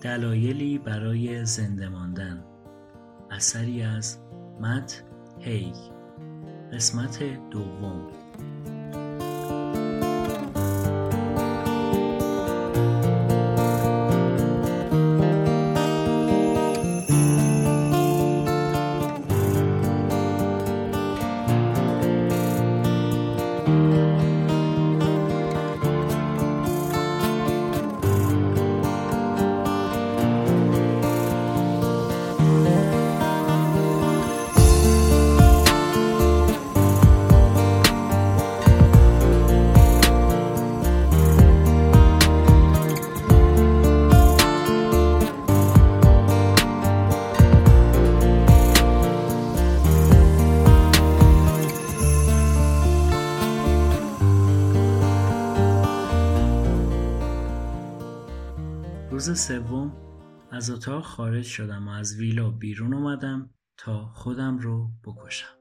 دلایلی برای زنده ماندن. اثری از مت هیگ قسمت دوم. سوم از اتاق خارج شدم و از ویلا بیرون اومدم تا خودم رو بکشم.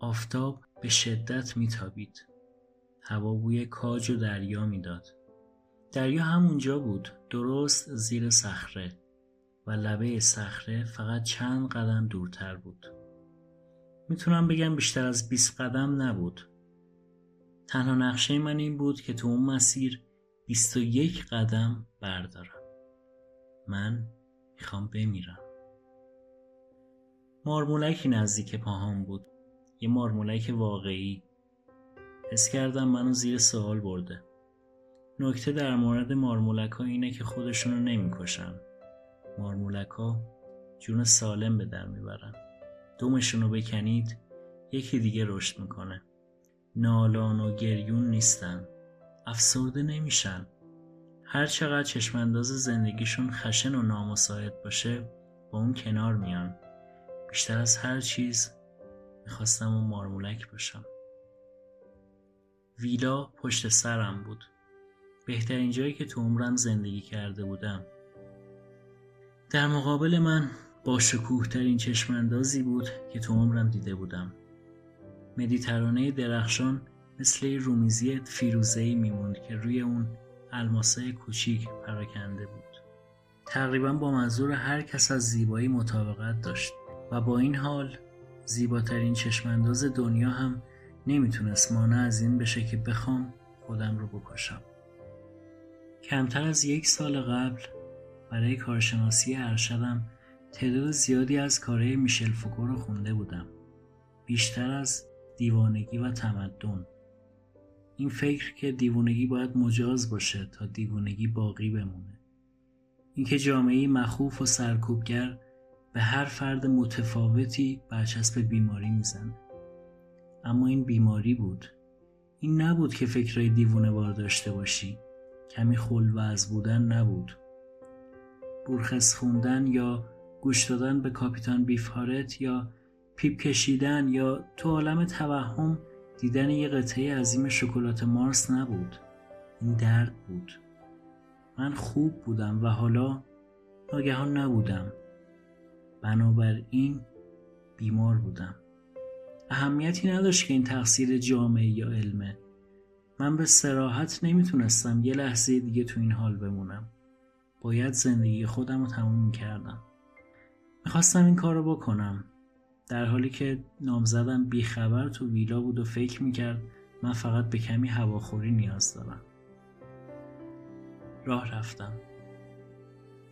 آفتاب به شدت میتابید. هوا بوی کاج و دریا می‌داد. دریا همونجا بود درست زیر صخره و لبه صخره فقط چند قدم دورتر بود. می‌تونم بگم بیشتر از 20 قدم نبود. تنها نقشه من این بود که تو اون مسیر بیست و یک قدم بردارم. من می‌خوام بمیرم. مارمولکی نزدیک پاهام بود. یه مارمولک واقعی. حس کردم منو زیر سوال برده. نکته در مورد مارمولک ها اینه که خودشونو نمی‌کشن. مارمولک ها جون سالم به در می‌برن. دومشونو بکنید یکی دیگه رشد می‌کنه. نالان و گریون نیستن. افسرده نمیشن. هر چقدر چشمانداز زندگیشون خشن و نامساعد باشه با اون کنار میان. بیشتر از هر چیز می‌خواستم اون مارمولک باشم. ویلا پشت سرم بود. بهترین جایی که تو عمرم زندگی کرده بودم. در مقابل من با شکوه ترین چشماندازی بود که تو عمرم دیده بودم. مدیترانه درخشان مثل رومیزی فیروزه‌ای میموند که روی اون الماسای کوچیک پراکنده بود. تقریبا با منظور هر کس از زیبایی مطابقت داشت و با این حال زیباترین چشمانداز دنیا هم نمی‌تونست مانع از این بشه که بخوام خودم رو بکشم. کمتر از یک سال قبل برای کارشناسی ارشدم تعداد زیادی از کارهای میشل فوکو رو خونده بودم. بیشتر از دیوانگی و تمدن این فکر که دیوونگی باید مجاز باشه تا دیوونگی باقی بمونه. اینکه جامعه مخوف و سرکوبگر به هر فرد متفاوتی برچسب بیماری می‌زنه. اما این بیماری بود. این نبود که فکرهای دیوونه بار داشته باشی. کمی خلوز بودن نبود. بورخس خوندن یا گوش دادن به کاپیتان بیفهارت یا پیپ کشیدن یا تو عالم توهم دیدن یه قطعه عظیم شکلات مارس نبود. این درد بود. من خوب بودم و حالا ناگهان نبودم. بنابراین بیمار بودم. اهمیتی نداشت که این تقصیر جامعه یا علمه. من به سراحت نمی‌تونستم یه لحظه دیگه تو این حال بمونم. باید زندگی خودم رو تموم کردم. می‌خواستم این کار رو بکنم. در حالی که نامزدم بیخبر تو ویلا بود و فکر می‌کرد من فقط به کمی هواخوری نیاز دارم. راه رفتم.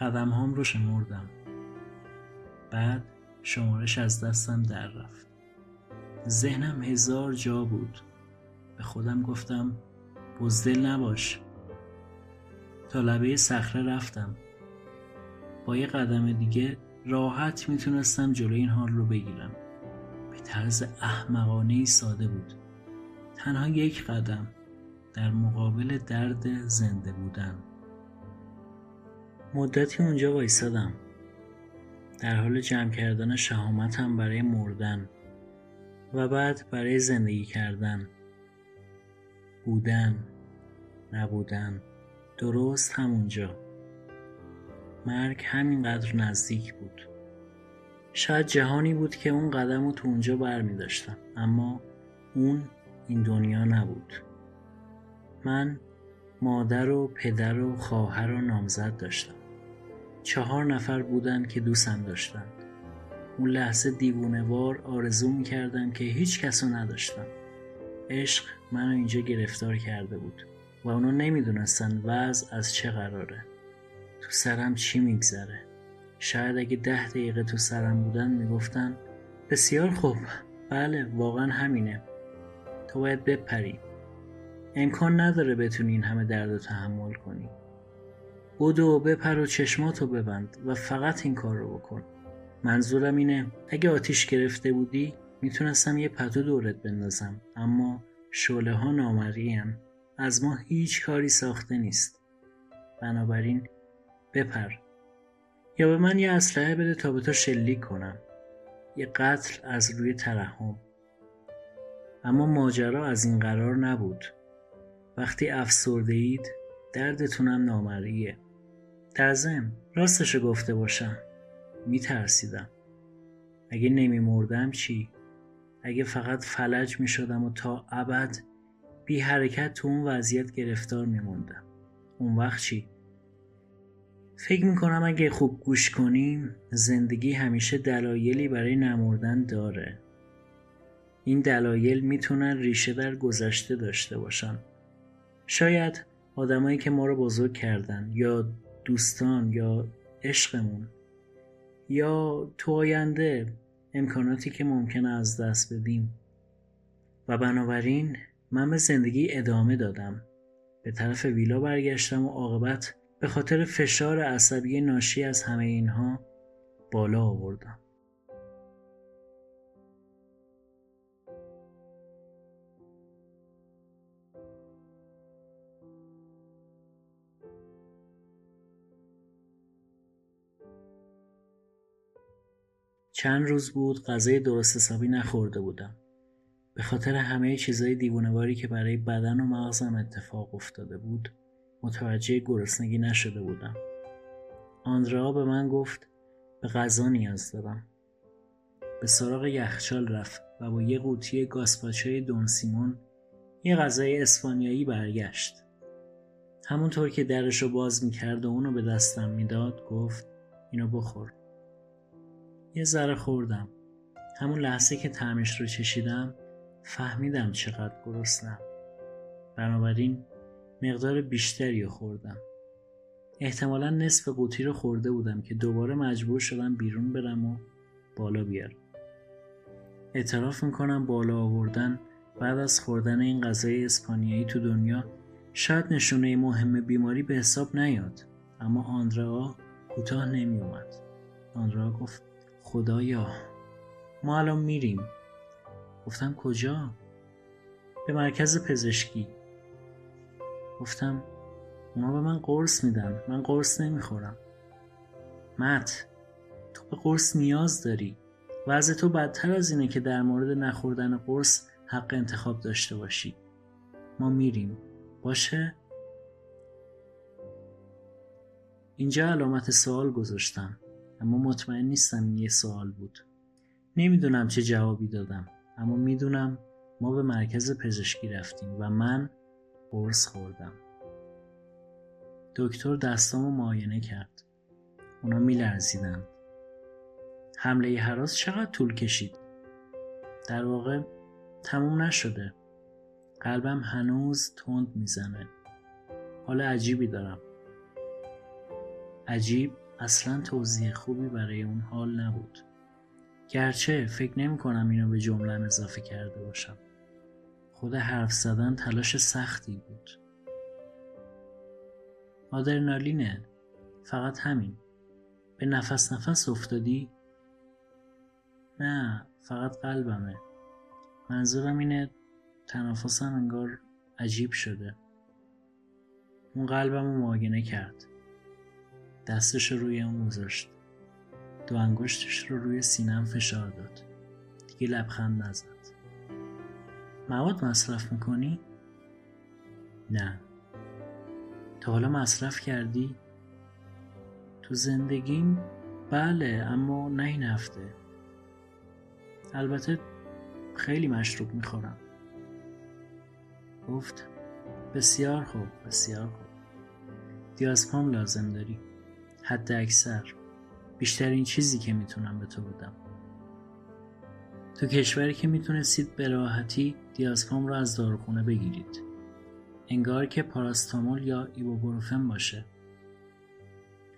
قدم هام رو شمردم. بعد شمارش از دستم در رفت. ذهنم هزار جا بود. به خودم گفتم بزدل نباش. تا لبه صخره رفتم. با یه قدم دیگه راحت می‌تونستم جلوی این حال رو بگیرم. به طرز احمقانه ای ساده بود. تنها یک قدم در مقابل درد زنده بودن. مدتی اونجا وایسادم. در حال جمع کردن شهامتم برای مردن و بعد برای زندگی کردن. بودن نبودن درست همونجا. مرگ همینقدر نزدیک بود. شاید جهانی بود که اون قدم رو تو اونجا بر می داشتم. اما اون این دنیا نبود. من مادر و پدر و خواهر و نامزد داشتم. چهار نفر بودند که دوستم داشتند اون لحظه دیوونهوار آرزو می‌کردم که هیچ کسو نداشتم. عشق منو اینجا گرفتار کرده بود و اونا نمی‌دونستن وضع از چه قراره. تو سرم چی میگذره؟ شاید اگه ده دقیقه تو سرم بودن می‌گفتن بسیار خوب بله واقعا همینه. تو باید بپری. امکان نداره بتونی این همه درد رو تحمل کنی. بدو بپر و چشماتو ببند و فقط این کار رو بکن. منظورم اینه اگه آتیش گرفته بودی می‌تونستم یه پتو دورت بندازم اما شعله ها نامری از ما هیچ کاری ساخته نیست. بنابراین بپر. یا به من یه اسلحه بده تا به تو شلیک کنم. یه قتل از روی ترحم. اما ماجرا از این قرار نبود. وقتی افسرده اید دردتونم نامریه در ضمن راستشو گفته باشم. میترسیدم. اگه نمیمردم چی؟ اگه فقط فلج می‌شدم و تا ابد بی حرکت تو اون وضعیت گرفتار میموندم اون وقت چی؟ فکر می‌کنم اگه خوب گوش کنیم زندگی همیشه دلایلی برای نمردن داره. این دلایل می‌تونن ریشه در گذشته داشته باشن. شاید آدمایی که ما رو بزرگ کردن یا دوستان یا عشقمون یا تو آینده امکاناتی که ممکنه از دست بدیم. و بنابراین من به زندگی ادامه دادم. به طرف ویلا برگشتم و عاقبت به خاطر فشار عصبی ناشی از همه اینها بالا آوردم. چند روز بود غذای درست حسابی نخورده بودم. به خاطر همه چیزای دیوونواری که برای بدن و مغزم اتفاق افتاده بود متوجه گرسنگی نشده بودم. آندرا به من گفت به غذا نیاز دارم. به سراغ یخچال رفت و با یه قوطی گاسپاچوی دون سیمون یه غذای اسپانیایی برگشت. همونطور که درشو باز می‌کرد و اونو به دستم می‌داد گفت اینو بخور. یه ذره خوردم. همون لحظه که تعمش رو چشیدم فهمیدم چقدر گرسنم. بنابراین مقدار بیشتری خوردم. احتمالا نصف قوطی رو خورده بودم که دوباره مجبور شدم بیرون برم و بالا بیارم. اعتراف می‌کنم بالا آوردن بعد از خوردن این غذای اسپانیایی تو دنیا شاید نشونه مهم بیماری به حساب نیاد اما آندرا کوتاه نمی اومد آندرا گفت خدایا ما الان میریم. گفتم کجا؟ به مرکز پزشکی. گفتم اونا به من قرص میدن من قرص نمی‌خورم. مت تو به قرص نیاز داری. وضع تو بدتر از اینه که در مورد نخوردن قرص حق انتخاب داشته باشی. ما میریم. باشه؟ اینجا علامت سوال گذاشتم اما مطمئن نیستم یه سوال بود. نمی‌دونم چه جوابی دادم اما می‌دونم ما به مرکز پزشکی رفتیم و من قرص خوردم. دکتر دستامو معاینه کرد. اونا میلرزیدند. حمله حراس چقدر طول کشید؟ در واقع تموم نشده. قلبم هنوز تند می‌زنه. حال عجیبی دارم. عجیب اصلا توضیح خوبی برای اون حال نبود. گرچه فکر نمی کنم اینو به جمله اضافه کرده باشم. خود حرف زدن تلاش سختی بود. آدرنالینه. فقط همین. به نفس نفس افتادی؟ نه فقط قلبمه. منظورم اینه تنفسم انگار عجیب شده. اون قلبم رو معاینه کرد. دستش رو روی اون گذاشت. دو انگشتش رو روی سینم فشار داد. دیگه لبخند نزد. مواد مصرف می‌کنی؟ نه. تا حالا مصرف کردی؟ تو زندگیم؟ بله اما نه این هفته. البته خیلی مشروب می‌خورم. گفت بسیار خوب بسیار خوب. دیازپام لازم داری. حد اکثر. بیشترین چیزی که می‌تونم به تو بدم. تو کشوری که می‌تونستید به راحتی دیازپام رو از داروخونه بگیرید. انگار که پاراستامول یا ایبوبروفن باشه.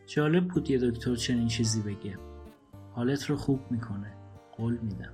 جالب بود یه دکتر چنین چیزی بگه. حالت رو خوب می‌کنه. قول میدم.